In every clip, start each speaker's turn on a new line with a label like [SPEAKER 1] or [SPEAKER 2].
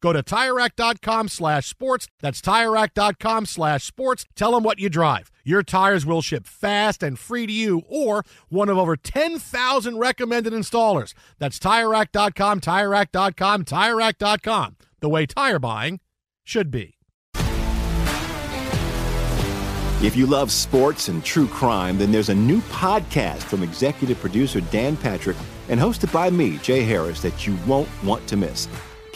[SPEAKER 1] Go to TireRack.com slash sports. That's TireRack.com slash sports. Tell them what you drive. Your tires will ship fast and free to you or one of over 10,000 recommended installers. That's TireRack.com, TireRack.com, TireRack.com. The way tire buying should be.
[SPEAKER 2] If you love sports and true crime, then there's a new podcast from executive producer Dan Patrick and hosted by me, Jay Harris, that you won't want to miss.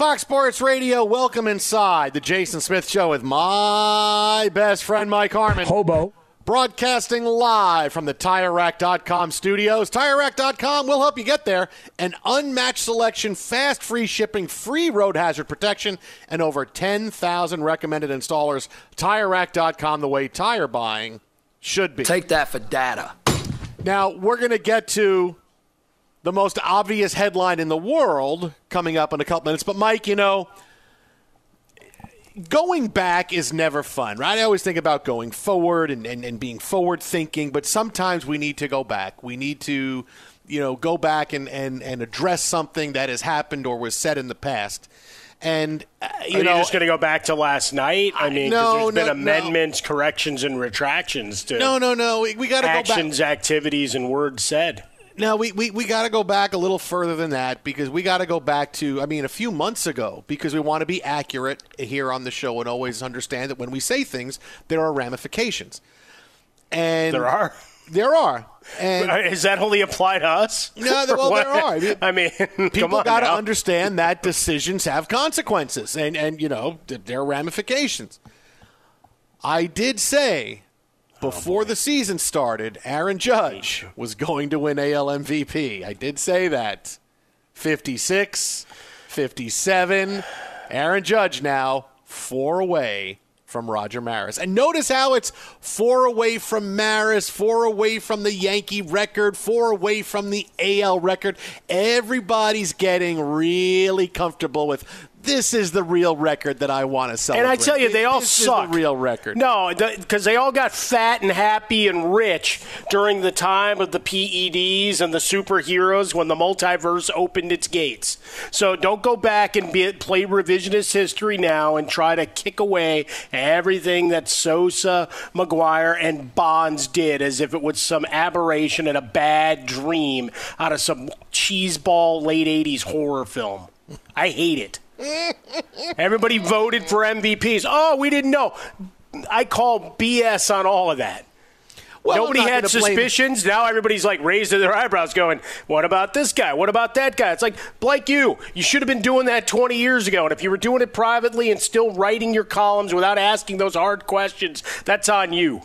[SPEAKER 3] Fox Sports Radio, welcome inside the Jason Smith Show with my best friend Mike Harmon.
[SPEAKER 1] Hobo.
[SPEAKER 3] Broadcasting live from the TireRack.com studios. TireRack.com will help you get there. An unmatched selection, fast free shipping, free road hazard protection, and over 10,000 recommended installers. TireRack.com, the way tire buying should be.
[SPEAKER 4] Take that for data.
[SPEAKER 3] Now, we're going to get to the most obvious headline in the world coming up in a couple minutes. But, Mike, you know, going back is never fun, right? I always think about going forward and, and, and being forward thinking, but sometimes we need to go back. We need to, you know, go back and, and, and address something that has happened or was said in the past. And, uh, you
[SPEAKER 5] Are
[SPEAKER 3] know,
[SPEAKER 5] you just going to go back to last night? I mean,
[SPEAKER 3] No,
[SPEAKER 5] there's been
[SPEAKER 3] no, no.
[SPEAKER 5] amendments, corrections, and retractions to
[SPEAKER 3] no, no, no. We, we got to go back.
[SPEAKER 5] actions, activities, and words said.
[SPEAKER 3] No, we, we, we got to go back a little further than that because we got to go back to, I mean, a few months ago because we want to be accurate here on the show and always understand that when we say things, there are ramifications. And
[SPEAKER 5] There are.
[SPEAKER 3] There are. And
[SPEAKER 5] Does uh, that only apply to us?
[SPEAKER 3] No, there- well,
[SPEAKER 5] what?
[SPEAKER 3] there are. I mean,
[SPEAKER 5] I mean,
[SPEAKER 3] people got to understand that decisions have consequences and, and you know, th- there are ramifications. I did say before the season started, Aaron Judge was going to win AL MVP. I did say that. 56, 57. Aaron Judge now four away from Roger Maris. And notice how it's four away from Maris, four away from the Yankee record, four away from the AL record. Everybody's getting really comfortable with this is the real record that I want to celebrate.
[SPEAKER 5] And I tell you, they all
[SPEAKER 3] this
[SPEAKER 5] suck.
[SPEAKER 3] Is the real record.
[SPEAKER 5] No, because they all got fat and happy and rich during the time of the PEDs and the superheroes when the multiverse opened its gates. So don't go back and be, play revisionist history now and try to kick away everything that Sosa, McGwire, and Bonds did as if it was some aberration and a bad dream out of some cheeseball late 80s horror film. I hate it. Everybody voted for MVPs. Oh, we didn't know. I call BS on all of that.
[SPEAKER 3] Well,
[SPEAKER 5] Nobody had suspicions. Now everybody's like raising their eyebrows, going, "What about this guy? What about that guy?" It's like Blake, you you should have been doing that 20 years ago. And if you were doing it privately and still writing your columns without asking those hard questions, that's on you.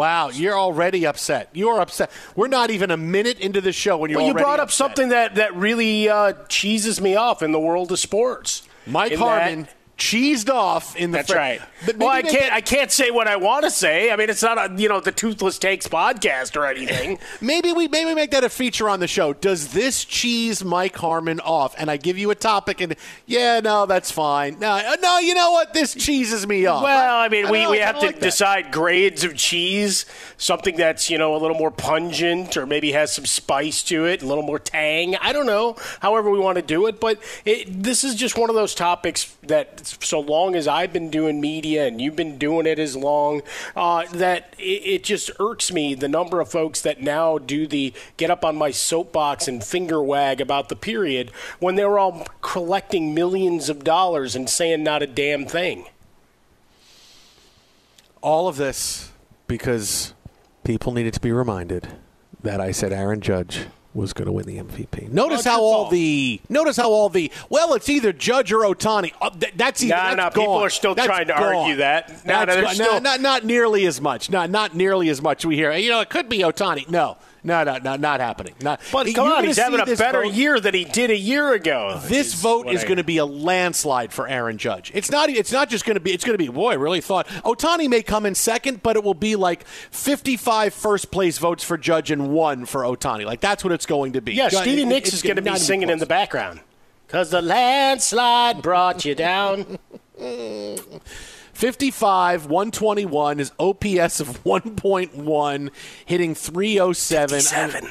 [SPEAKER 3] Wow, you're already upset. You're upset. We're not even a minute into the show when you're
[SPEAKER 5] Well, you brought up
[SPEAKER 3] upset.
[SPEAKER 5] something that that really uh, cheeses me off in the world of sports.
[SPEAKER 3] Mike Harmon
[SPEAKER 5] that-
[SPEAKER 3] cheesed off in the.
[SPEAKER 5] That's
[SPEAKER 3] fir-
[SPEAKER 5] right.
[SPEAKER 3] But
[SPEAKER 5] well, I can't. I can't say what I want to say. I mean, it's not a you know the Toothless Takes podcast or anything.
[SPEAKER 3] Maybe we maybe make that a feature on the show. Does this cheese Mike Harmon off? And I give you a topic, and yeah, no, that's fine. No, uh, no, you know what? This cheeses me off.
[SPEAKER 5] Well, I mean,
[SPEAKER 3] I
[SPEAKER 5] we, we have to
[SPEAKER 3] like
[SPEAKER 5] decide grades of cheese. Something that's you know a little more pungent, or maybe has some spice to it, a little more tang. I don't know. However, we want to do it, but it, this is just one of those topics that, so long as I've been doing media and you've been doing it as long, uh, that it, it just irks me the number of folks that now do the get up on my soapbox and finger wag about the period when they were all collecting millions of dollars and saying not a damn thing.
[SPEAKER 3] all of this because people needed to be reminded that I said Aaron Judge was going to win the MVP. Notice how all the notice how all the well, it's either Judge or Ohtani. Uh, th- that's either,
[SPEAKER 5] Nah,
[SPEAKER 3] that's
[SPEAKER 5] nah, people are still
[SPEAKER 3] That's
[SPEAKER 5] trying to
[SPEAKER 3] gone.
[SPEAKER 5] argue that. Nah, nah, still-
[SPEAKER 3] not not nearly as much. Not not nearly as much we hear. You know, it could be Ohtani. No, no, no, no not happening. Not.
[SPEAKER 5] But
[SPEAKER 3] You're
[SPEAKER 5] come on, he's having a better
[SPEAKER 3] vote-
[SPEAKER 5] year than he did a year ago.
[SPEAKER 3] This vote is
[SPEAKER 5] I-
[SPEAKER 3] going to be a landslide for Aaron Judge. It's not. It's not just going to be. It's going to be. Boy, I really thought Ohtani may come in second, but it will be like 55 first place votes for Judge and one for Ohtani. Like that's what it's going to be.
[SPEAKER 5] Yeah,
[SPEAKER 3] Ju-
[SPEAKER 5] Stevie
[SPEAKER 3] it-
[SPEAKER 5] Nicks is going to be singing in the background. Because the landslide brought you down.
[SPEAKER 3] 55, 121 is OPS of 1.1, hitting 307.
[SPEAKER 5] 57.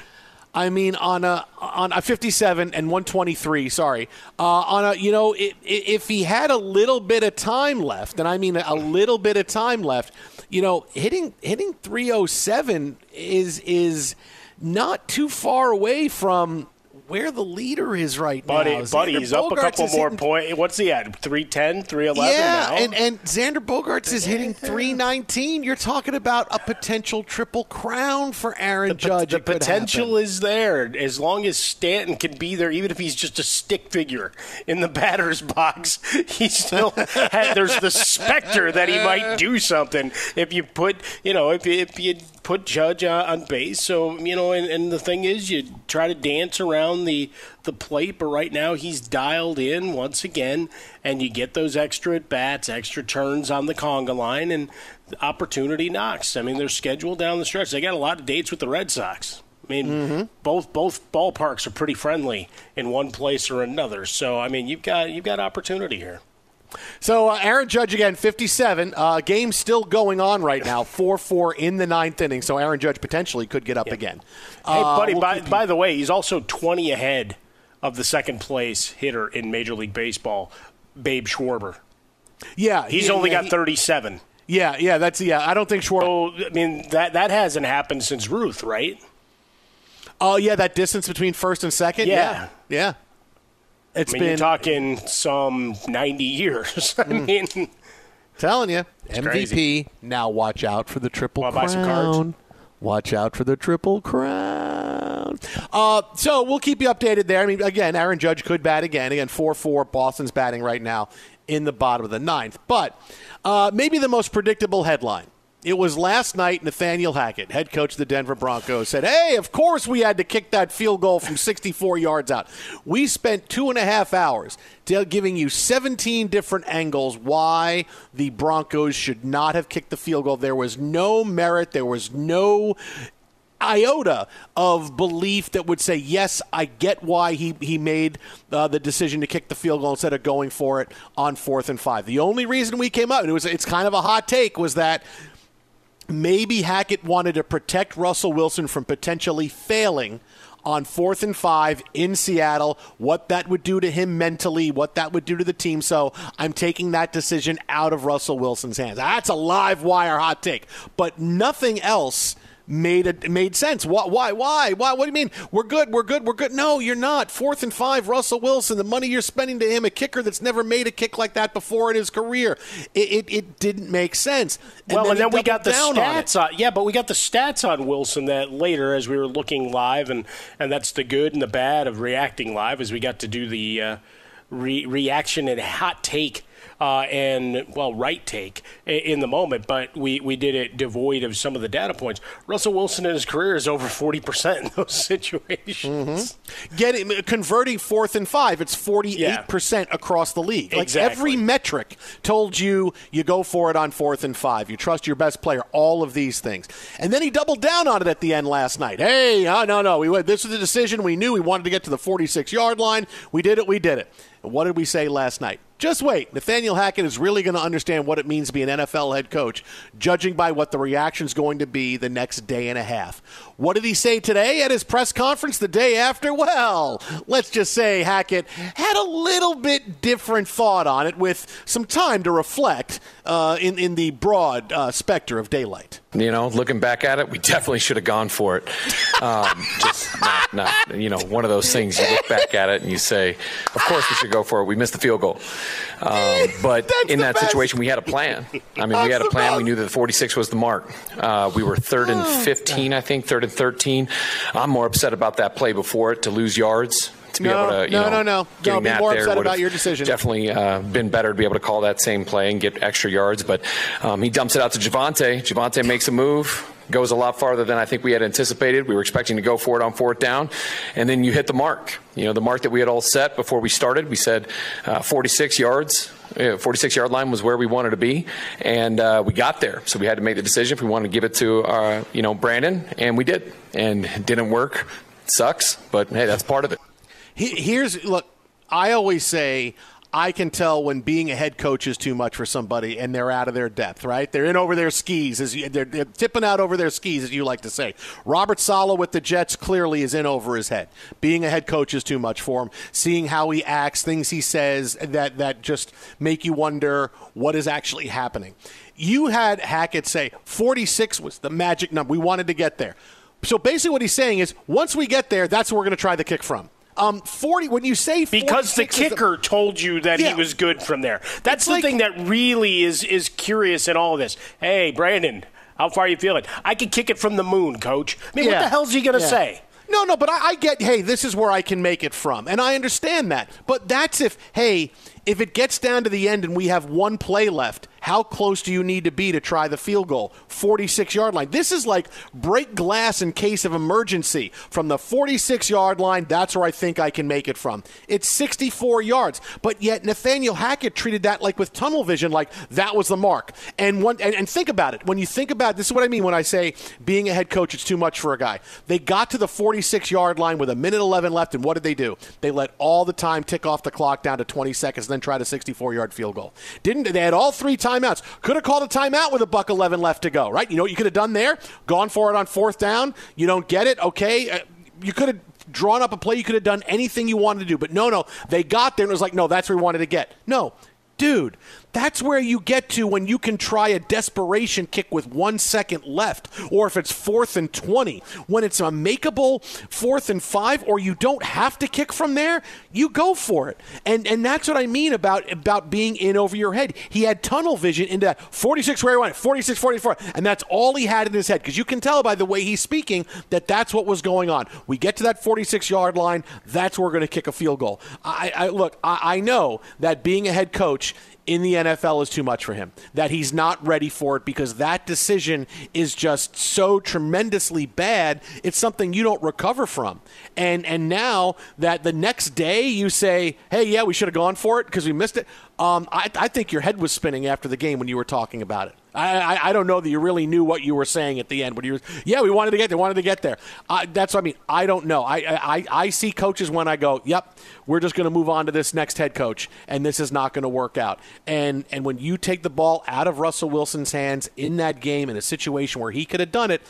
[SPEAKER 3] I, I mean, on a on a 57 and 123. Sorry, uh, on a you know, if he had a little bit of time left, and I mean a little bit of time left, you know, hitting hitting 307 is is not too far away from where the leader is right
[SPEAKER 5] Buddy,
[SPEAKER 3] now.
[SPEAKER 5] buddy,
[SPEAKER 3] Xander
[SPEAKER 5] he's up a couple more points. What's he at? 310, 311
[SPEAKER 3] yeah,
[SPEAKER 5] now?
[SPEAKER 3] and and Xander Bogaerts is hitting 319. You're talking about a potential triple crown for Aaron
[SPEAKER 5] the,
[SPEAKER 3] Judge.
[SPEAKER 5] the potential
[SPEAKER 3] happen.
[SPEAKER 5] is there as long as Stanton can be there, even if he's just a stick figure in the batter's box. He still had, there's the specter that he might do something if you put you know if if you put Judge on, on base. So you know, and, and the thing is, you try to dance around the the plate, but right now he's dialed in once again, and you get those extra at bats, extra turns on the conga line, and the opportunity knocks. I mean, they're scheduled down the stretch. They got a lot of dates with the Red Sox. I mean,
[SPEAKER 3] Mm-hmm.
[SPEAKER 5] both both ballparks are pretty friendly in one place or another. So I mean, you've got you've got opportunity here.
[SPEAKER 3] So uh, Aaron Judge again, 57. Uh, game still going on right now, 4-4 in the ninth inning. So Aaron Judge potentially could get up again.
[SPEAKER 5] Hey,
[SPEAKER 3] Uh,
[SPEAKER 5] buddy.
[SPEAKER 3] we'll
[SPEAKER 5] by, by the way, he's also 20 ahead of the second place hitter in Major League Baseball, Babe Schwarber.
[SPEAKER 3] yeah,
[SPEAKER 5] He's
[SPEAKER 3] he-
[SPEAKER 5] only
[SPEAKER 3] yeah,
[SPEAKER 5] got
[SPEAKER 3] he-
[SPEAKER 5] 37.
[SPEAKER 3] Yeah, yeah, that's yeah. I don't think Schwarber.
[SPEAKER 5] So I mean, that that hasn't happened since Ruth, right?
[SPEAKER 3] Oh yeah, that distance between first and second.
[SPEAKER 5] Yeah.
[SPEAKER 3] yeah. yeah. It's
[SPEAKER 5] I mean,
[SPEAKER 3] been
[SPEAKER 5] talking some 90 years. I mean,
[SPEAKER 3] Telling you, MVP.
[SPEAKER 5] crazy.
[SPEAKER 3] Now watch out for the triple
[SPEAKER 5] Wanna
[SPEAKER 3] crown.
[SPEAKER 5] buy some cards?
[SPEAKER 3] Watch out for the triple crown. Uh, so we'll keep you updated there. I mean, again, Aaron Judge could bat again. Again, four four. Boston's batting right now in the bottom of the ninth. But uh, maybe the most predictable headline It was last night. Nathaniel Hackett, head coach of the Denver Broncos, said, Hey, of course we had to kick that field goal from 64 yards out. We spent two and a half hours giving you 17 different angles why the Broncos should not have kicked the field goal. There was no merit, there was no iota of belief that would say, yes, I get why he, he made uh, the decision to kick the field goal instead of going for it on fourth and five. The only reason we came out, and it was it's kind of a hot take, was that maybe Hackett wanted to protect Russell Wilson from potentially failing on fourth and five in Seattle, what that would do to him mentally, what that would do to the team. So I'm taking that decision out of Russell Wilson's hands. That's a live wire hot take, but nothing else made it made sense. Why, why? Why? Why? What do you mean? We're good. We're good. We're good. No, you're not. Fourth and five. Russell Wilson. The money you're spending to him, a kicker that's never made a kick like that before in his career. It, it, it didn't make sense.
[SPEAKER 5] And well, then and then we got the stats on, on, Yeah, but we got the stats on Wilson that later as we were looking live, and and that's the good and the bad of reacting live as we got to do the. Uh, re- reaction and hot take uh, and well, right take in the moment, but we, we did it devoid of some of the data points. Russell Wilson in his career is over forty percent in those situations.
[SPEAKER 3] Mm-hmm. Getting converting fourth and five, it's forty eight percent across the league. Like
[SPEAKER 5] exactly.
[SPEAKER 3] every metric told you you go for it on fourth and five. You trust your best player. All of these things, and then he doubled down on it at the end last night. Hey, uh, no, no, we went. This was a decision we knew we wanted to get to the forty six yard line. We did it. We did it. What did we say last night? Just wait. Nathaniel Hackett is really going to understand what it means to be an NFL head coach, judging by what the reaction is going to be the next day and a half. What did he say today at his press conference the day after? Well, let's just say Hackett had a little bit different thought on it with some time to reflect uh, in, in the broad uh, specter of daylight.
[SPEAKER 6] You know, looking back at it, we definitely should have gone for it. Um, just not, not, you know, one of those things you look back at it and you say, of course we should go for it. We missed the field goal. Um, but in that best. situation, we had a plan. I mean, we had a plan. We knew that the 46 was the mark. Uh, we were third and 15, I think, third and 13. I'm more upset about that play before it to lose yards to be
[SPEAKER 3] no,
[SPEAKER 6] able to,
[SPEAKER 3] no,
[SPEAKER 6] know,
[SPEAKER 3] no, no, no.
[SPEAKER 6] Be
[SPEAKER 3] more upset about your decision.
[SPEAKER 6] Definitely uh, been better to be able to call that same play and get extra yards. But um, he dumps it out to Javonte. Javonte makes a move goes a lot farther than I think we had anticipated. We were expecting to go for it on fourth down, and then you hit the mark. You know, the mark that we had all set before we started. We said uh, 46 yards. 46 yard line was where we wanted to be, and uh, we got there. So we had to make the decision if we wanted to give it to, uh, you know, Brandon, and we did. And it didn't work. It sucks, but hey, that's part of it.
[SPEAKER 3] Here's look. I always say I can tell when being a head coach is too much for somebody and they're out of their depth, right? They're in over their skis, as you, they're, they're, tipping out over their skis, as you like to say. Robert Saleh with the Jets clearly is in over his head. Being a head coach is too much for him. Seeing how he acts, things he says that that just make you wonder what is actually happening. You had Hackett say 46 was the magic number. We wanted to get there. So basically, what he's saying is once we get there, that's where we're going to try the kick from. Um, forty. When you say
[SPEAKER 5] because the kicker the, told you that yeah. he was good from there. That's the like, thing that really is is curious in all of this. Hey, Brandon, how far are you feeling? I can kick it from the moon, Coach. I mean, yeah. what the hell's he going to yeah. say?
[SPEAKER 3] No, no, but I, I, get, hey, this is where I can make it from. And I understand that. But that's if, hey, if it gets down to the end and we have one play left how close do you need to be to try the field goal? 46 yard line. This is like break glass in case of emergency. From the 46 yard line, that's where I think I can make it from. It's 64 yards, but yet Nathaniel Hackett treated that like with tunnel vision, like that was the mark. And one and, and think about it. When you think about this is what I mean when I say being a head coach, it's too much for a guy. They got to the 46 yard line with a minute 11 left, and what did they do? They let all the time tick off the clock down to 20 seconds, and then tried a 64 yard field goal. Didn't they had all three times timeouts. Could have called a timeout with a buck 11 left to go, right? You know what you could have done there? Gone for it on fourth down. You don't get it. Okay. Uh, you could have drawn up a play. You could have done anything you wanted to do. But no, no. They got there and it was like, no, that's where we wanted to get. No. Dude, that's where you get to when you can try a desperation kick with one second left, or if it's fourth and 20. When it's a makeable fourth and five, or you don't have to kick from there, you go for it. And and that's what I mean about, about being in over your head. He had tunnel vision into that 46 where he went, 46, 44, and that's all he had in his head. Because you can tell by the way he's speaking that that's what was going on. We get to that 46 yard line, that's where we're going to kick a field goal. I, I Look, I, I know that being a head coach in the NFL is too much for him. That he's not ready for it because that decision is just so tremendously bad. It's something you don't recover from. And and now that the next day you say, "Hey, yeah, we should have gone for it because we missed it." Um, I, I think your head was spinning after the game when you were talking about it. I, I, I, don't know that you really knew what you were saying at the end. but you were, yeah, we wanted to get there, wanted to get there. Uh, that's what I mean. I don't know. I, I, I see coaches when I go, yep, we're just going to move on to this next head coach, and this is not going to work out. And and when you take the ball out of Russell Wilson's hands in that game in a situation where he could have done it,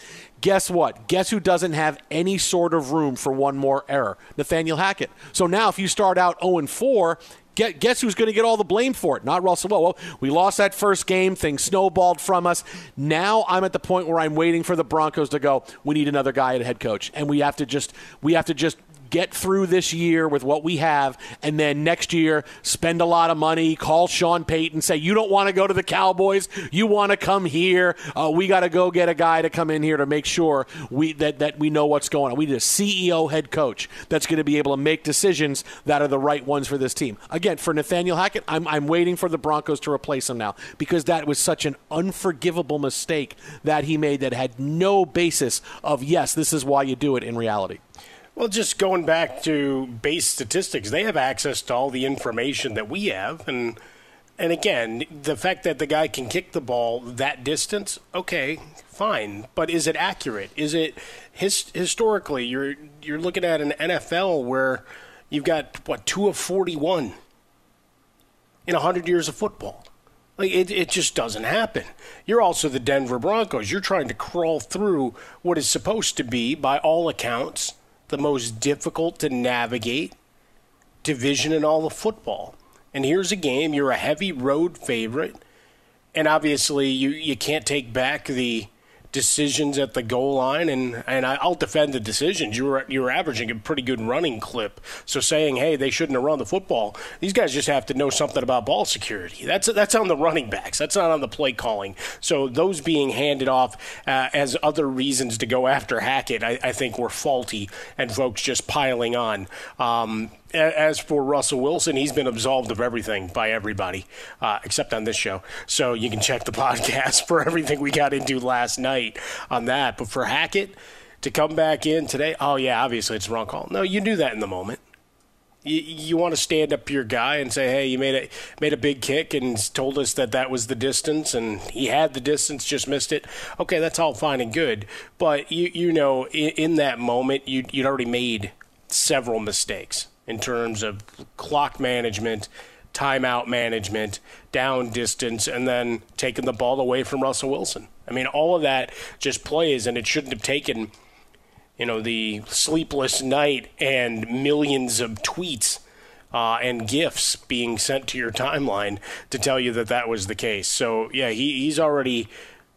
[SPEAKER 3] guess what? Guess who doesn't have any sort of room for one more error? Nathaniel Hackett. So now if you start out 0 4, guess who's going to get all the blame for it? Not Russell. Well, we lost that first game. Things snowballed from us. Now I'm at the point where I'm waiting for the Broncos to go. We need another guy at head coach, and we have to just we have to just get through this year with what we have, and then next year spend a lot of money. Call Sean Payton, say you don't want to go to the Cowboys, you want to come here. Uh, we got to go get a guy to come in here to make sure we that that we know what's going on. We need a CEO head coach that's going to be able to make decisions that are the right ones for this team. Again, for Nathaniel Hackett, I'm I'm waiting for the Broncos to replace him now because that was such an unforgivable mistake that he made that had no basis of yes, this is why you do it in reality.
[SPEAKER 5] Well, just going back to base statistics, they have access to all the information that we have, and and again, the fact that the guy can kick the ball that distance, okay, fine, but is it accurate? Is it his, historically? You're you're looking at an NFL where you've got what two of forty one in hundred years of football. Like it, it just doesn't happen. You're also the Denver Broncos. You're trying to crawl through what is supposed to be, by all accounts, the most difficult to navigate division in all of football. And here's a game, you're a heavy road favorite, and obviously you, you can't take back the decisions at the goal line, and, and I'll defend the decisions. You were you were averaging a pretty good running clip. So saying, hey, they shouldn't have run the football, these guys just have to know something about ball security. That's that's on the running backs. That's not on the play calling. So those being handed off uh, as other reasons to go after Hackett, I, I, think were faulty, and folks just piling on. Um, as for Russell Wilson, he's been absolved of everything by everybody, uh, except on this show. So you can check the podcast for everything we got into last night on that. But for Hackett to come back in today, oh, yeah, obviously it's wrong call. No, you knew that in the moment. You, you want to stand up to your guy and say, "Hey, you made a made a big kick and told us that that was the distance, and he had the distance, just missed it." Okay, that's all fine and good, but you you know, in, in that moment, you you'd already made several mistakes in terms of clock management, timeout management, down distance, and then taking the ball away from Russell Wilson. I mean, all of that just plays, and it shouldn't have taken, you know, the sleepless night and millions of tweets uh, and gifts being sent to your timeline to tell you that that was the case. So, yeah, he, he's already,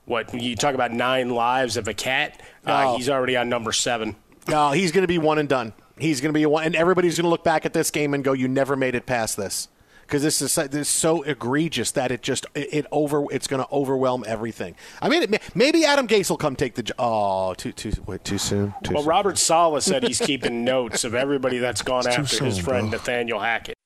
[SPEAKER 5] what, you talk about nine lives of a cat, uh, oh. he's already on number seven.
[SPEAKER 3] No, he's going to be one and done. He's going to be one, and everybody's going to look back at this game and go, "You never made it past this." Because this is this is so egregious that it just it, over it's going to overwhelm everything. I mean, it, maybe Adam Gase will come take the. Oh, too too wait, too soon. Too
[SPEAKER 5] well,
[SPEAKER 3] soon.
[SPEAKER 5] Robert Saleh said he's keeping notes of everybody that's gone after soon, his friend bro. Nathaniel Hackett.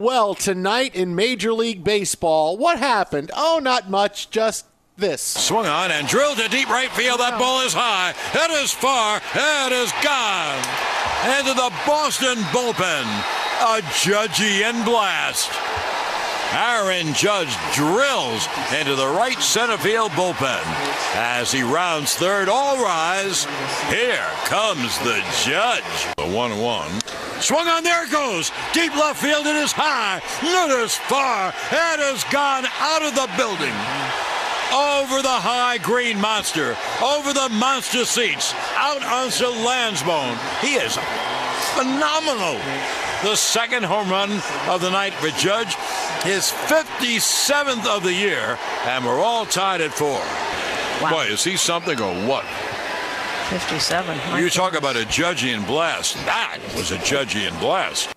[SPEAKER 3] Well, tonight in Major League Baseball, what happened? Oh, not much, just this.
[SPEAKER 4] Swung on and drilled to deep right field. That ball is high. It is far. It is gone. Into the Boston bullpen. A Judgian blast. Aaron Judge drills into the right center field bullpen. As he rounds third, all rise. Here comes the Judge. The 1 1. Swung on, there it goes. Deep left field, it is high. It is far. It has gone out of the building over the high green monster, over the monster seats, out onto Lansdowne. He is phenomenal. The second home run of the night for Judge, his 57th of the year, and we're all tied at four. Wow. Boy, is he something or what?
[SPEAKER 7] 57.
[SPEAKER 4] You talk about a Judgian blast. That was a Judgian blast.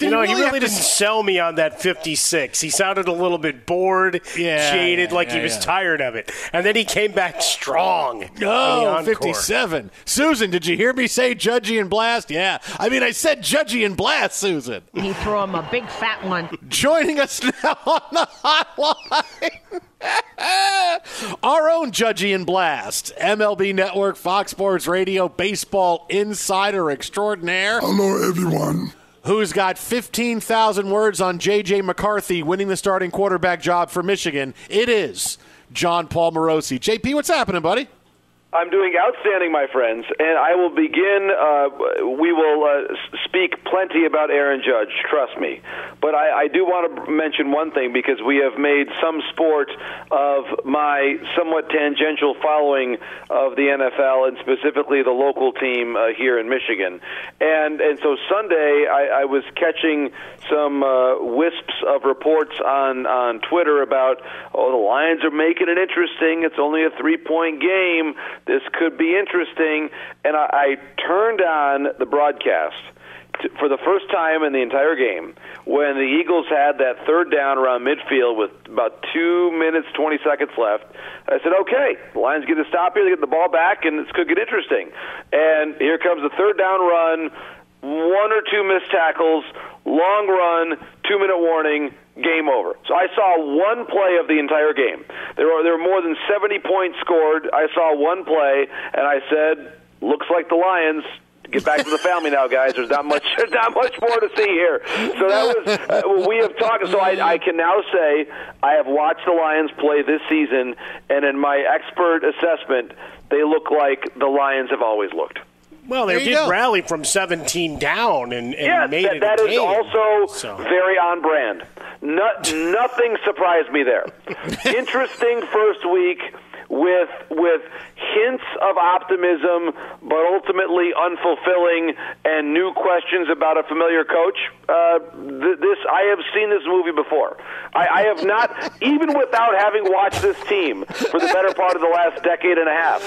[SPEAKER 5] You know, he really didn't sell me on that 56. He sounded a little bit bored,
[SPEAKER 3] yeah,
[SPEAKER 5] jaded,
[SPEAKER 3] yeah,
[SPEAKER 5] like
[SPEAKER 3] yeah,
[SPEAKER 5] he was
[SPEAKER 3] yeah.
[SPEAKER 5] tired of it. And then he came back strong.
[SPEAKER 3] Oh, 57. Susan, did you hear me say Judgy and Blast? Yeah. I mean, I said Judgy and Blast, Susan.
[SPEAKER 8] He threw him a big fat one.
[SPEAKER 3] Joining us now on the hotline. Our own Judgy and Blast, MLB Network, Fox Sports Radio, baseball insider extraordinaire.
[SPEAKER 9] Hello, everyone.
[SPEAKER 3] Who's got 15,000 words on J.J. McCarthy winning the starting quarterback job for Michigan? It is Jon Paul Morosi. JP, what's happening, buddy?
[SPEAKER 10] I'm doing outstanding, my friends, and I will begin. Uh, we will uh, speak plenty about Aaron Judge, trust me. But I, I do want to mention one thing because we have made some sport of my somewhat tangential following of the NFL and specifically the local team uh, here in Michigan. And and so Sunday, I, I was catching some uh, wisps of reports on on Twitter about oh the Lions are making it interesting. It's only a three point game. This could be interesting. And I, I turned on the broadcast t- for the first time in the entire game, when the Eagles had that third down around midfield with about two minutes twenty seconds left, I said, "Okay, the Lions get to stop here, they get the ball back, and this could get interesting." And here comes the third down run, one or two missed tackles, long run, two minute warning, game over. So I saw one play of the entire game. There were there were more than 70 points scored. I saw one play, and I said, "Looks like the Lions." Get back to the family now, guys. There's not much. There's not much more to see here. So that was uh, we have talked. So I, I can now say I have watched the Lions play this season, and in my expert assessment, they look like the Lions have always looked.
[SPEAKER 5] Well, they did
[SPEAKER 10] go.
[SPEAKER 5] rally from 17 down and, and
[SPEAKER 10] Yes,
[SPEAKER 5] made
[SPEAKER 10] that,
[SPEAKER 5] it
[SPEAKER 10] that
[SPEAKER 5] a
[SPEAKER 10] is
[SPEAKER 5] game.
[SPEAKER 10] also
[SPEAKER 5] So-
[SPEAKER 10] very on brand. No, nothing surprised me there. Interesting first week with with hints of optimism, but ultimately unfulfilling and new questions about a familiar coach. Uh, th- this I have seen this movie before. I, I have not, even without having watched this team for the better part of the last decade and a half.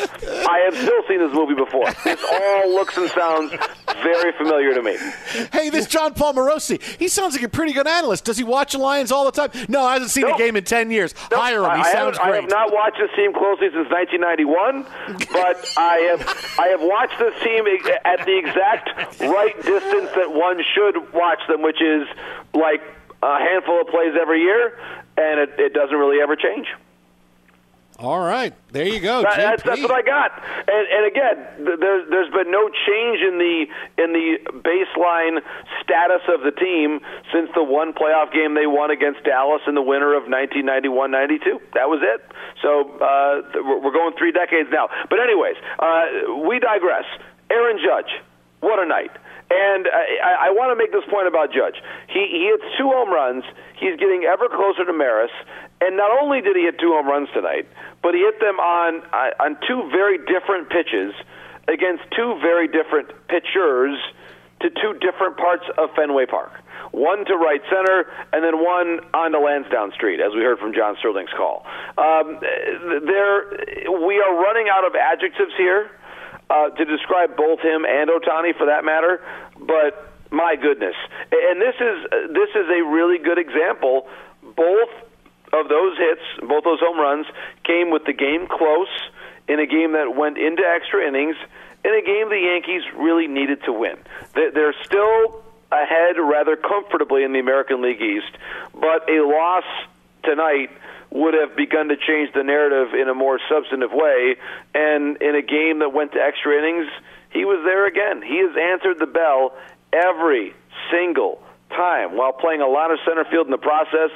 [SPEAKER 10] I have still seen this movie before. This all looks and sounds very familiar to me.
[SPEAKER 3] Hey, this Jon Paul Morosi. He sounds like a pretty good analyst. Does he watch the Lions all the time? No, I haven't seen a game in ten years. Hire him. He
[SPEAKER 10] I,
[SPEAKER 3] sounds
[SPEAKER 10] haven't, I have not watched this team closely since 1991, but I have I have watched this team at the exact right distance that one should watch them, which is like a handful of plays every year, and it, it doesn't really ever change.
[SPEAKER 3] All right, there you go.
[SPEAKER 10] That- that's, that's what I got. And, and again, th- there's there's been no change in the in the baseline status of the team since the one playoff game they won against Dallas in the winter of 1991-92. That was it. So uh, we're we're going three decades now. But anyways, uh, we digress. Aaron Judge, what a night. And I, I want to make this point about Judge. He, he hits two home runs. He's getting ever closer to Maris. And not only did he hit two home runs tonight, but he hit them on uh, on two very different pitches against two very different pitchers to two different parts of Fenway Park. One to right center, and then one onto Lansdowne Street, as we heard from John Sterling's call. Um, there, we are running out of adjectives here uh, to describe both him and Ohtani, for that matter. But my goodness, and this is this is a really good example. Both of those hits, both those home runs, came with the game close in a game that went into extra innings, in a game the Yankees really needed to win. They- They're still ahead rather comfortably in the American League East, but a loss tonight would have begun to change the narrative in a more substantive way. And in a game that went to extra innings, he was there again. He has answered the bell every single time while playing a lot of center field in the process.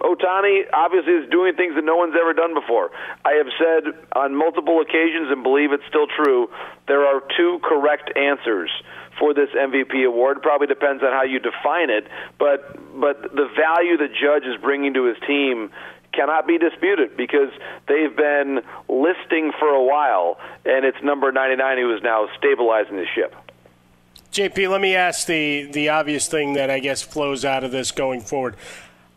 [SPEAKER 10] Ohtani obviously is doing things that no one's ever done before. I have said on multiple occasions and believe it's still true, there are two correct answers for this MVP award. Probably depends on how you define it, but but the value that Judge is bringing to his team cannot be disputed because they've been listing for a while, and it's number 99 who is now stabilizing the ship.
[SPEAKER 5] JP, let me ask the, the obvious thing that I guess flows out of this going forward.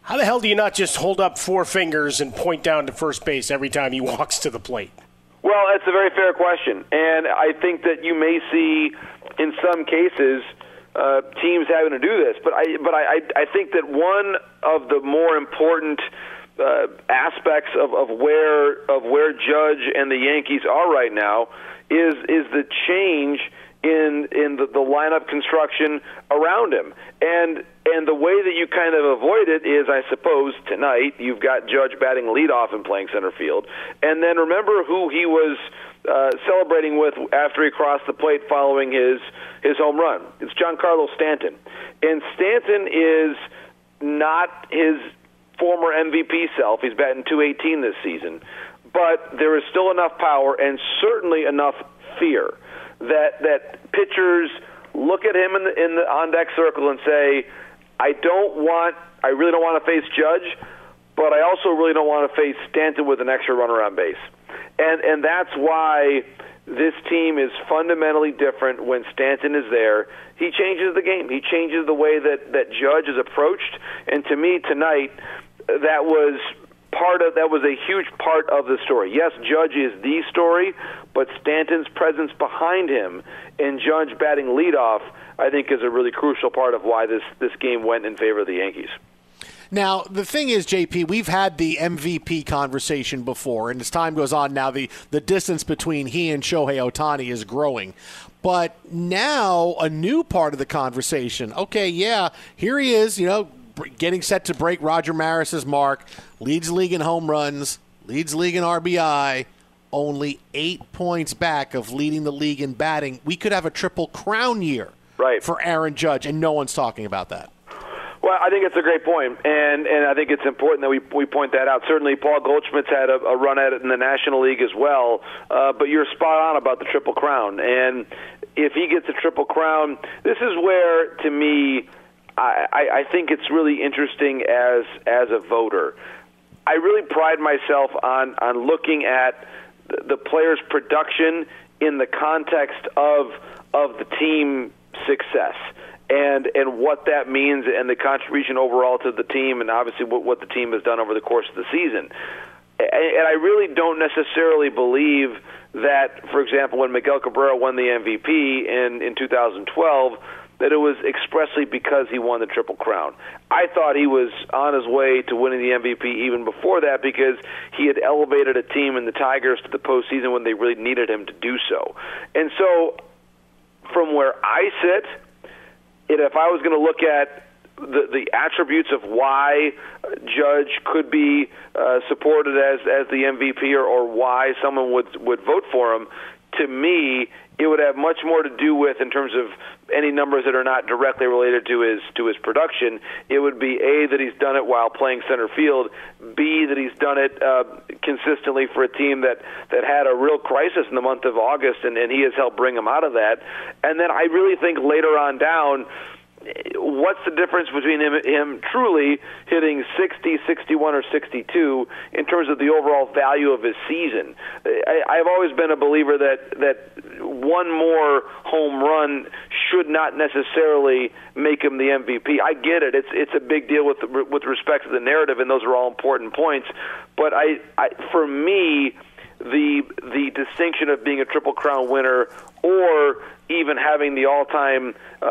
[SPEAKER 5] How the hell do you not just hold up four fingers and point down to first base every time he walks to the plate?
[SPEAKER 10] Well, that's a very fair question, and I think that you may see in some cases uh, teams having to do this. But I, but I, I think that one of the more important uh, aspects of, of where of where Judge and the Yankees are right now is is the change in in the, the lineup construction around him, and and the way that you kind of avoid it is, I suppose, tonight you've got Judge batting leadoff and playing center field, and then remember who he was uh, celebrating with after he crossed the plate following his his home run. It's Giancarlo Stanton, and Stanton is not his former MVP self. He's batting 218 this season, but there is still enough power and certainly enough fear that that pitchers look at him in the in the on deck circle and say, "I don't want, I really don't want to face Judge, but I also really don't want to face Stanton with an extra runner on base," and and that's why this team is fundamentally different when Stanton is there. He changes the game. He changes the way that that Judge is approached, and to me tonight, that was part of that was a huge part of the story. Yes, Judge is the story, but Stanton's presence behind him and Judge batting leadoff, I think, is a really crucial part of why this this game went in favor of the Yankees.
[SPEAKER 3] Now, the thing is, JP, we've had the MVP conversation before, and as time goes on now, the, the distance between he and Shohei Ohtani is growing. But now, a new part of the conversation. Okay, yeah, here he is, you know, getting set to break Roger Maris's mark, leads league in home runs, leads league in RBI, only eight points back of leading the league in batting. We could have a triple crown year
[SPEAKER 10] right.
[SPEAKER 3] for Aaron Judge, and no one's talking about that.
[SPEAKER 10] Well, I think it's a great point, and and I think it's important that we we point that out. Certainly, Paul Goldschmidt's had a, a run at it in the National League as well. Uh, but you're spot on about the Triple Crown, and if he gets a Triple Crown, this is where, to me, I, I, think it's really interesting as as a voter. I really pride myself on on looking at the, the player's production in the context of of the team success and and what that means and the contribution overall to the team and obviously what, what the team has done over the course of the season. And, and I really don't necessarily believe that, for example, when Miguel Cabrera won the MVP in in 2012 that it was expressly because he won the Triple Crown. I thought he was on his way to winning the MVP even before that because he had elevated a team in the Tigers to the postseason when they really needed him to do so. And so, from where I sit, if I was going to look at the the attributes of why Judge could be uh, supported as as the MVP or, or why someone would would vote for him, to me it would have much more to do with in terms of any numbers that are not directly related to his to his production. It would be a that he's done it while playing center field, b that he's done it uh, consistently for a team that that had a real crisis in the month of August, and, and he has helped bring them out of that. And then I really think later on down what's the difference between him, him truly hitting 60, 61, or 62 in terms of the overall value of his season? I, I've always been a believer that that one more home run should not necessarily make him the MVP. I get it; it's it's a big deal with with respect to the narrative, and those are all important points. But I, I for me the the distinction of being a triple crown winner or even having the all-time uh,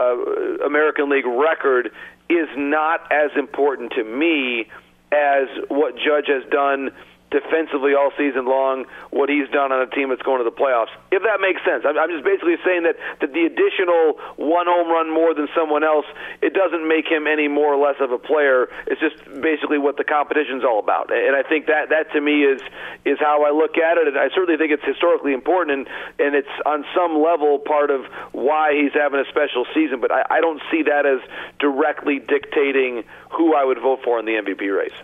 [SPEAKER 10] American League record is not as important to me as what Judge has done defensively all season long, what he's done on a team that's going to the playoffs. If that makes sense, I'm, just basically saying that that the additional one home run more than someone else, it doesn't make him any more or less of a player. It's just basically what the competition's all about, and I think that that to me is is how I look at it. And I certainly think it's historically important, and and it's on some level part of why he's having a special season. But I, I don't see that as directly dictating who I would vote for in the MVP race.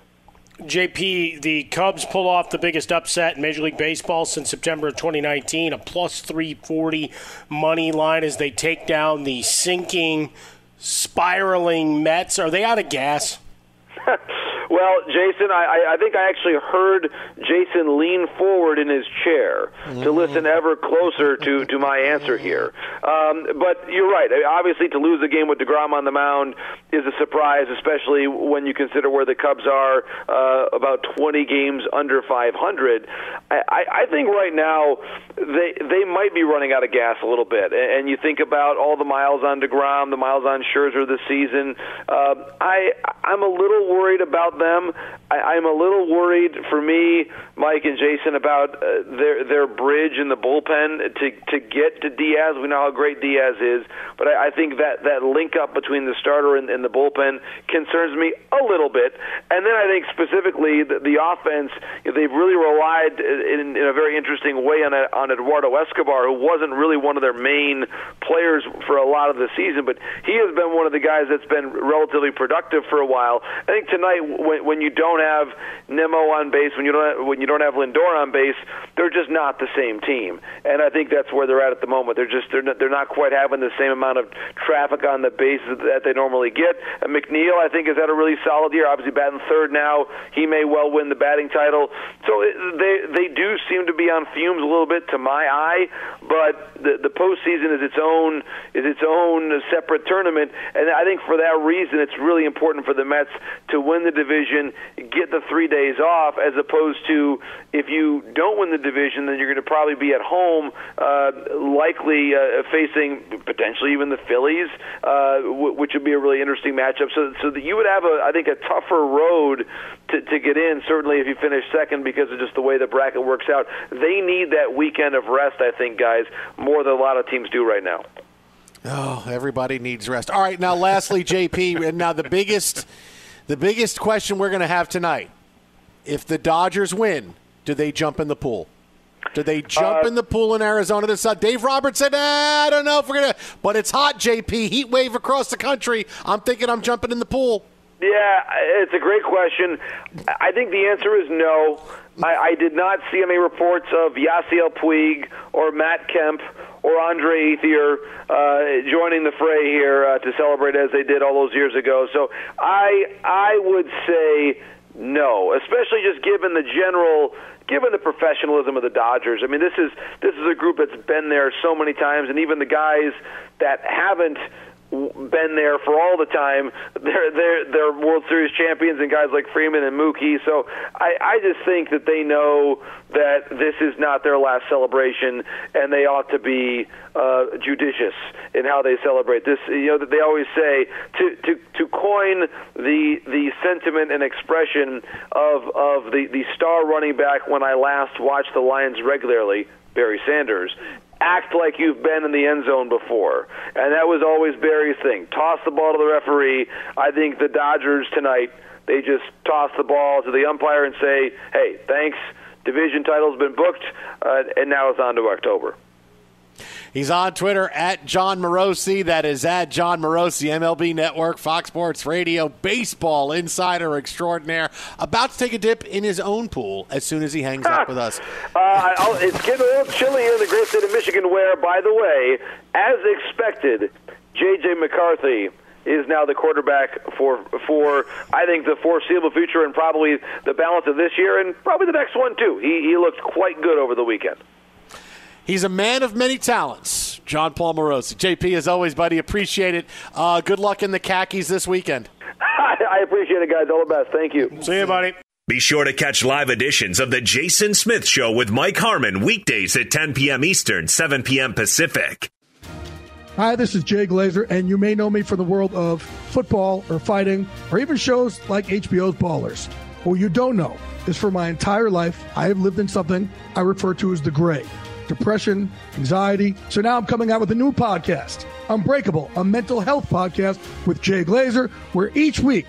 [SPEAKER 5] JP, the Cubs pull off the biggest upset in Major League Baseball since September of 2019, a plus 340 money line as they take down the sinking, spiraling Mets. Are they out of gas?
[SPEAKER 10] Well, Jason, I, I think I actually heard Jason lean forward in his chair to listen ever closer to, to my answer here. Um, but you're right. Obviously, to lose the game with DeGrom on the mound is a surprise, especially when you consider where the Cubs are uh, about 20 games under 500. I, I, I think right now they they might be running out of gas a little bit. And you think about all the miles on DeGrom, the miles on Scherzer this season. Uh, I I'm a little worried about them. I, I'm a little worried for me, Mike and Jason, about uh, their their bridge in the bullpen to to get to Diaz. We know how great Diaz is, but I, I think that that link up between the starter and, and the bullpen concerns me a little bit. And then I think specifically the, the offense, you know, they've really relied in, in a very interesting way on a, on Eduardo Escobar, who wasn't really one of their main players for a lot of the season, but he has been one of the guys that's been relatively productive for a while. I think tonight when, when you don't have Nimmo on base, when you don't have, when you don't have Lindor on base, they're just not the same team. And I think that's where they're at at the moment. They're just they're not, they're not quite having the same amount of traffic on the base that they normally get. And McNeil, I think, has had a really solid year. Obviously, batting third now, he may well win the batting title. So it, they they do seem to be on fumes a little bit to my eye, but the the postseason is its own is its own separate tournament, and I think for that reason, it's really important for the Mets to win the division division, get the three days off, as opposed to if you don't win the division, then you're going to probably be at home, uh, likely uh, facing potentially even the Phillies, uh, w- which would be a really interesting matchup. So, so that you would have a, I think, a tougher road to, to get in. Certainly, if you finish second, because of just the way the bracket works out, they need that weekend of rest. I think, guys, more than a lot of teams do right now.
[SPEAKER 3] Oh, everybody needs rest. All right, now lastly, JP, and now the biggest, the biggest question we're going to have tonight: If the Dodgers win, do they jump in the pool? Do they jump
[SPEAKER 10] Uh,
[SPEAKER 3] in the pool in Arizona this side? Dave Roberts said, ah, I don't know if we're gonna, but it's hot, JP. Heat wave across the country. I'm thinking I'm jumping in the pool.
[SPEAKER 10] Yeah, it's a great question. I think the answer is no. I, I did not see any reports of Yasiel Puig or Matt Kemp or Andre Ethier uh, joining the fray here uh, to celebrate as they did all those years ago. So I I would say no, especially just given the general given the professionalism of the Dodgers. I mean, this is this is a group that's been there so many times, and even the guys that haven't been there for all the time. They're they're they're World Series champions and guys like Freeman and Mookie. So I I just think that they know that this is not their last celebration, and they ought to be uh, judicious in how they celebrate this. You know that they always say to to to coin the the sentiment and expression of of the the star running back when I last watched the Lions regularly. Barry Sanders, act like you've been in the end zone before. And that was always Barry's thing. Toss the ball to the referee. I think the Dodgers tonight, they just toss the ball to the umpire and say, hey, thanks. Division title's been booked, uh, and now it's on to October.
[SPEAKER 3] He's on Twitter at Jon Morosi. That is at Jon Morosi, MLB Network, Fox Sports Radio, baseball insider extraordinaire. About to take a dip in his own pool as soon as he hangs up with us.
[SPEAKER 10] Uh, I'll, it's getting a little chilly here in the great state of Michigan, where, by the way, as expected, J.J. McCarthy is now the quarterback for for I think the foreseeable future and probably the balance of this year and probably the next one too. He he looked quite good over the weekend.
[SPEAKER 3] He's a man of many talents, Jon Paul Morosi. JP, as always, buddy, appreciate it. Uh, good luck in the khakis this weekend.
[SPEAKER 10] I appreciate it, guys. All the best. Thank you.
[SPEAKER 3] See you, buddy.
[SPEAKER 11] Be sure to catch live editions of The Jason Smith Show with Mike Harmon weekdays at 10 p.m. Eastern, 7 p.m. Pacific.
[SPEAKER 12] Hi, this is Jay Glazer, and you may know me from the world of football or fighting or even shows like HBO's Ballers. What you don't know is for my entire life, I have lived in something I refer to as the gray depression, anxiety. So now I'm coming out with a new podcast, Unbreakable, a mental health podcast with Jay Glazer, where each week,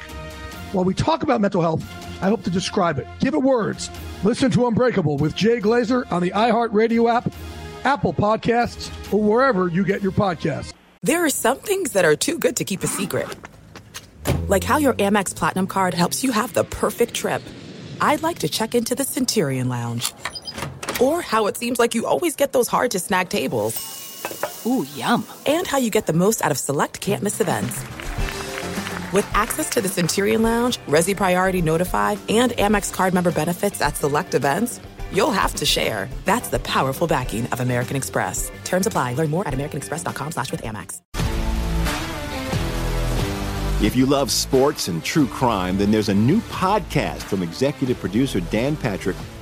[SPEAKER 12] while we talk about mental health, I hope to describe it, give it words. Listen to Unbreakable with Jay Glazer on the iHeartRadio app, Apple Podcasts, or wherever you get your podcasts.
[SPEAKER 13] There are some things that are too good to keep a secret. Like how your Amex Platinum card helps you have the perfect trip. I'd like to check into the Centurion Lounge. Or how it seems like you always get those hard to snag tables.
[SPEAKER 14] Ooh, yum.
[SPEAKER 13] And how you get the most out of select can't miss events. With access to the Centurion Lounge, Resy Priority Notify, and Amex card member benefits at select events, you'll have to share. That's the powerful backing of American Express. Terms apply. Learn more at americanexpress.com slash with Amex.
[SPEAKER 2] If you love sports and true crime, then there's a new podcast from executive producer Dan Patrick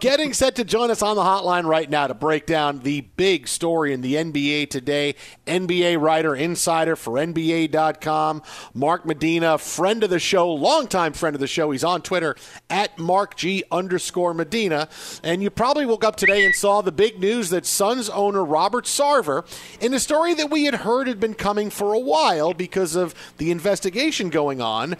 [SPEAKER 3] Getting set to join us on the hotline right now to break down the big story in the NBA today. NBA writer, insider for NBA.com, Mark Medina, friend of the show, longtime friend of the show. He's on Twitter at MarkG underscore Medina. And you probably woke up today and saw the big news that Suns owner Robert Sarver, in a story that we had heard had been coming for a while because of the investigation going on,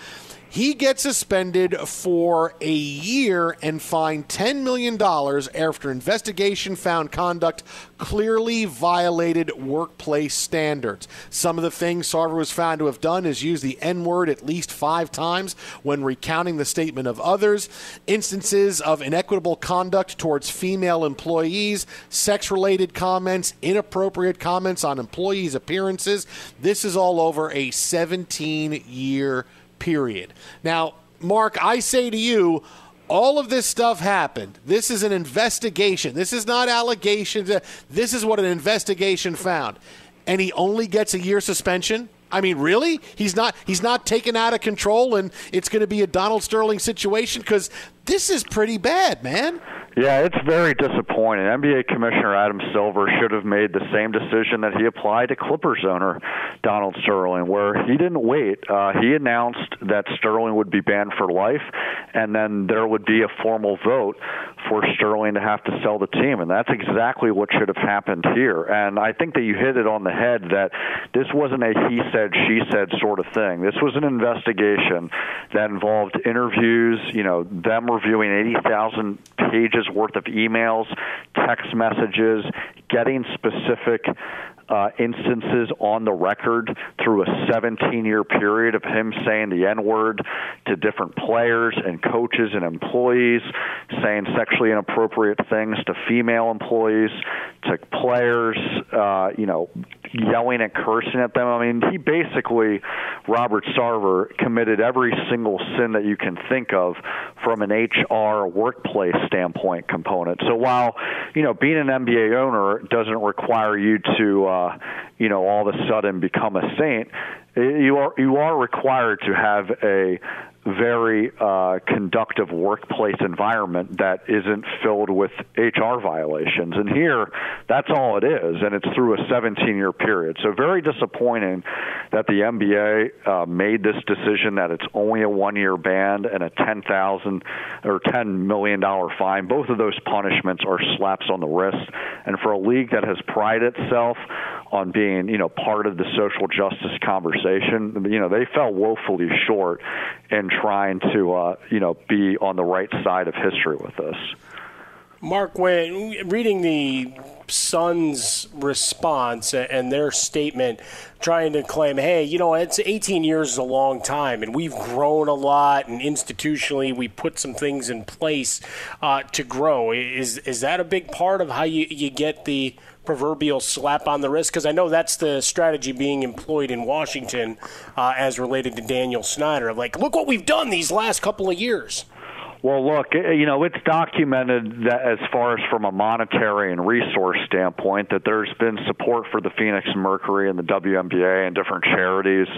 [SPEAKER 3] he gets suspended for a year and fined $10 million after investigation found conduct clearly violated workplace standards. Some of the things Sarver was found to have done is use the N word at least five times when recounting the statement of others, instances of inequitable conduct towards female employees, sex related comments, inappropriate comments on employees' appearances. This is all over a 17 year period. Now, Mark, I say to you, all of this stuff happened. This is an investigation. This is not allegations. This is what an investigation found. And he only gets a year suspension? I mean, really? He's not he's not taken out of control and it's going to be a Donald Sterling situation cuz this is pretty bad, man.
[SPEAKER 15] Yeah, it's very disappointing. NBA Commissioner Adam Silver should have made the same decision that he applied to Clippers owner Donald Sterling, where he didn't wait. Uh, he announced that Sterling would be banned for life, and then there would be a formal vote for Sterling to have to sell the team, and that's exactly what should have happened here. And I think that you hit it on the head that this wasn't a he said, she said sort of thing. This was an investigation that involved interviews, you know, them reviewing 80,000 pages worth of emails, text messages, getting specific uh, instances on the record through a 17 year period of him saying the N word to different players and coaches and employees, saying sexually inappropriate things to female employees, to players, uh, you know, yelling and cursing at them. I mean, he basically, Robert Sarver, committed every single sin that you can think of from an HR workplace standpoint component. So while, you know, being an NBA owner doesn't require you to, uh, you know, all of a sudden become a saint, you are you are required to have a very uh, conductive workplace environment that isn't filled with HR violations. And here, that's all it is, and it's through a 17 year period. So, very disappointing that the NBA uh, made this decision that it's only a one year ban and a 10,000 or $10 million fine. Both of those punishments are slaps on the wrist. And for a league that has prided itself on being, you know, part of the social justice conversation, you know, they fell woefully short in trying to, uh, you know, be on the right side of history with this.
[SPEAKER 5] Mark, when reading the Suns' response and their statement, trying to claim, hey, you know, it's 18 years is a long time, and we've grown a lot, and institutionally we put some things in place uh, to grow. Is is that a big part of how you, you get the proverbial slap on the wrist? Because I know that's the strategy being employed in Washington uh, as related to Daniel Snyder. Like, look what we've done these last couple of years.
[SPEAKER 15] Well, look, you know, it's documented that as far as from a monetary and resource standpoint that there's been support for the Phoenix Mercury and the WNBA and different charities,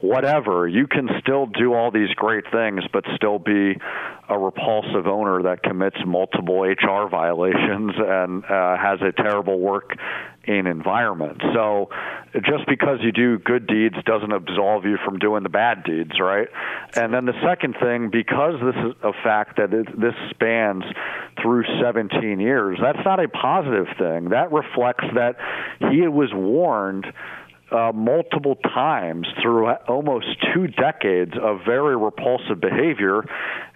[SPEAKER 15] whatever. You can still do all these great things, but still be a repulsive owner that commits multiple HR violations and uh, has a terrible work in environment. So just because you do good deeds doesn't absolve you from doing the bad deeds, right? And then the second thing, because this is a fact that it, this spans through 17 years, that's not a positive thing. That reflects that he was warned uh, multiple times through almost two decades of very repulsive behavior,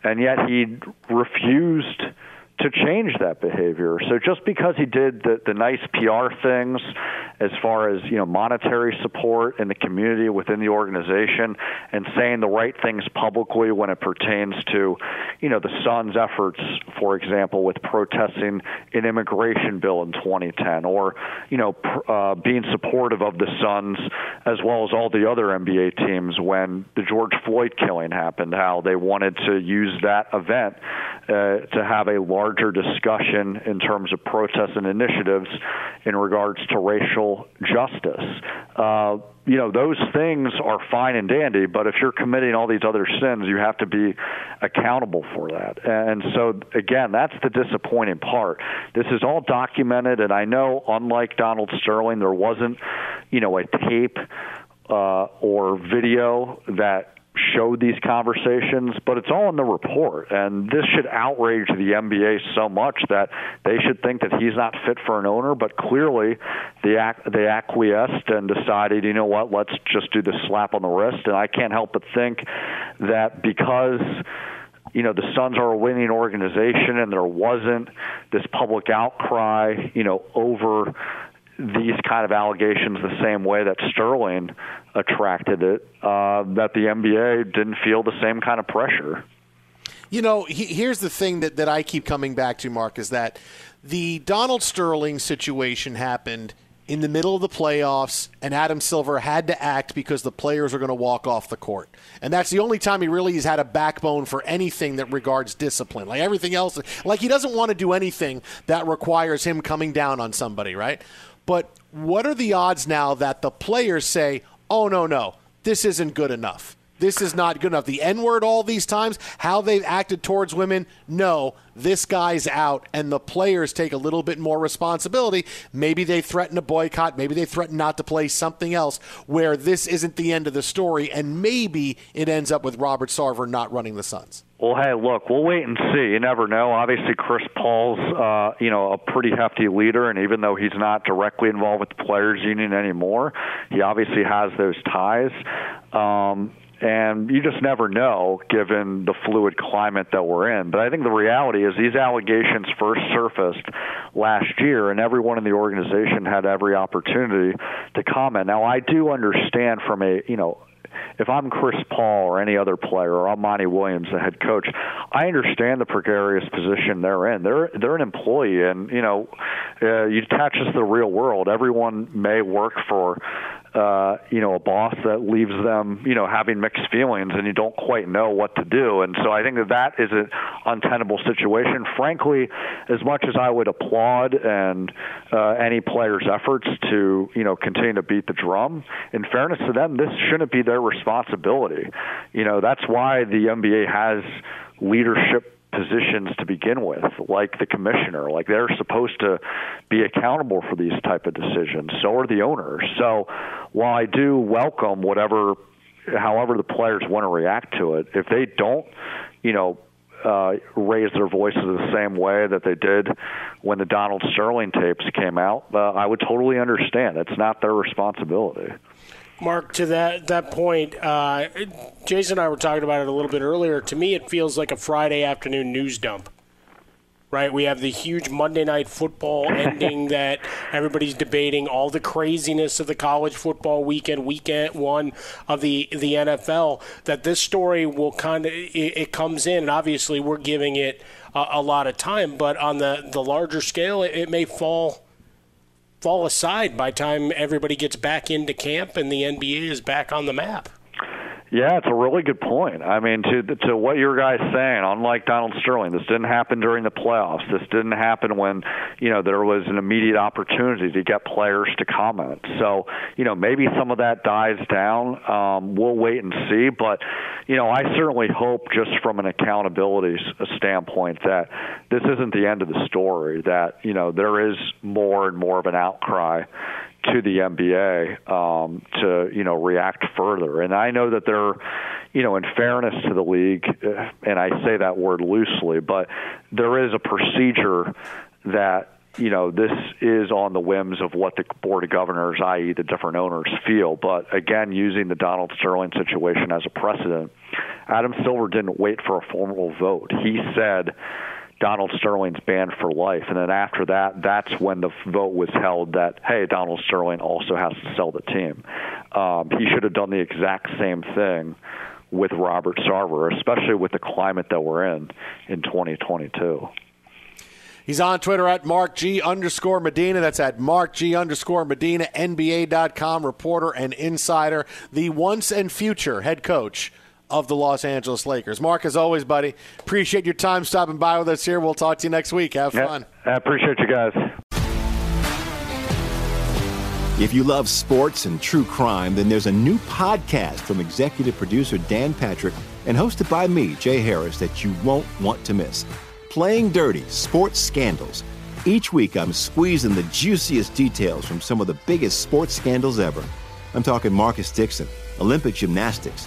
[SPEAKER 15] and yet he refused to change that behavior. So just because he did the, the nice PR things as far as you know monetary support in the community within the organization and saying the right things publicly when it pertains to you know the Suns' efforts, for example, with protesting an immigration bill in 2010, or you know uh, being supportive of the Suns as well as all the other NBA teams when the George Floyd killing happened, how they wanted to use that event uh, to have a larger discussion in terms of protests and initiatives in regards to racial justice. Uh, you know, those things are fine and dandy, but if you're committing all these other sins, you have to be accountable for that. And so, again, that's the disappointing part. This is all documented, and I know, unlike Donald Sterling, there wasn't, you know, a tape uh, or video that showed these conversations, but it's all in the report. And this should outrage the NBA so much that they should think that he's not fit for an owner. But clearly, they, ac- they acquiesced and decided, you know what, let's just do the slap on the wrist. And I can't help but think that because you know the Suns are a winning organization and there wasn't this public outcry, you know, over these kind of allegations the same way that Sterling attracted it, uh, that the NBA didn't feel the same kind of pressure.
[SPEAKER 3] You know, he, here's the thing that, that I keep coming back to, Mark, is that the Donald Sterling situation happened in the middle of the playoffs, and Adam Silver had to act because the players are going to walk off the court. And that's the only time he really has had a backbone for anything that regards discipline. Like everything else, like he doesn't want to do anything that requires him coming down on somebody, right? But what are the odds now that the players say, oh, no, no, this isn't good enough? This is not good enough. The N word all these times, how they've acted towards women, no, this guy's out. And the players take a little bit more responsibility. Maybe they threaten a boycott. Maybe they threaten not to play something else where this isn't the end of the story. And maybe it ends up with Robert Sarver not running the Suns.
[SPEAKER 15] Well, hey, look, we'll wait and see. You never know. Obviously, Chris Paul's, uh, you know, a pretty hefty leader, and even though he's not directly involved with the players' union anymore, he obviously has those ties. Um, and you just never know given the fluid climate that we're in. But I think the reality is these allegations first surfaced last year, and everyone in the organization had every opportunity to comment. Now, I do understand from a you know if I'm Chris Paul or any other player, or I'm Monty Williams, the head coach, I understand the precarious position they're in. They're they're an employee, and you know, uh, you attach this to the real world. Everyone may work for uh, you know, a boss that leaves them, you know, having mixed feelings and you don't quite know what to do. And so I think that that is an untenable situation. Frankly, as much as I would applaud and uh, any player's efforts to, you know, continue to beat the drum, in fairness to them, this shouldn't be their responsibility. You know, that's why the NBA has leadership positions to begin with, like the commissioner. Like they're supposed to be accountable for these type of decisions. So are the owners. So while I do welcome whatever, however the players want to react to it, if they don't, you know, uh, raise their voices the same way that they did when the Donald Sterling tapes came out, uh, I would totally understand. It's not their responsibility.
[SPEAKER 5] Mark, to that that point, uh, Jason and I were talking about it a little bit earlier. To me, it feels like a Friday afternoon news dump. right? We have the huge Monday night football ending that everybody's debating, all the craziness of the college football weekend, weekend one of the the NFL. That this story will kind of it, it, comes in, and obviously we're giving it a, a, lot of time, but on the the larger scale, it, it may fall fall aside by time everybody gets back into camp and the NBA is back on the map.
[SPEAKER 15] Yeah, it's a really good point. I mean, to to what your guys saying, unlike Donald Sterling, this didn't happen during the playoffs. This didn't happen when you know there was an immediate opportunity to get players to comment. So you know maybe some of that dies down. Um, we'll wait and see, but you know I certainly hope, just from an accountability standpoint, that this isn't the end of the story. That you know there is more and more of an outcry to the NBA um, to you know react further. And I know that they're, you know, in fairness to the league, uh, and I say that word loosely, but there is a procedure that you know this is on the whims of what the board of governors, i.e., the different owners, feel. But again, using the Donald Sterling situation as a precedent, Adam Silver didn't wait for a formal vote. He said Donald Sterling's banned for life. And then after that, that's when the vote was held that, hey, Donald Sterling also has to sell the team. Um, he should have done the exact same thing with Robert Sarver, especially with the climate that we're in in 2022.
[SPEAKER 3] He's on Twitter at Mark G underscore Medina. That's at Mark G underscore Medina, NBA.com reporter and insider, the once and future head coach of the Los Angeles Lakers. Mark, as always, buddy, appreciate your time stopping by with us here. We'll talk to you next week. Have fun.
[SPEAKER 15] I appreciate you guys.
[SPEAKER 2] If you love sports and true crime, then there's a new podcast from executive producer Dan Patrick and hosted by me, Jay Harris, that you won't want to miss. Playing Dirty Sports Scandals. Each week, I'm squeezing the juiciest details from some of the biggest sports scandals ever. I'm talking Marcus Dixon, Olympic gymnastics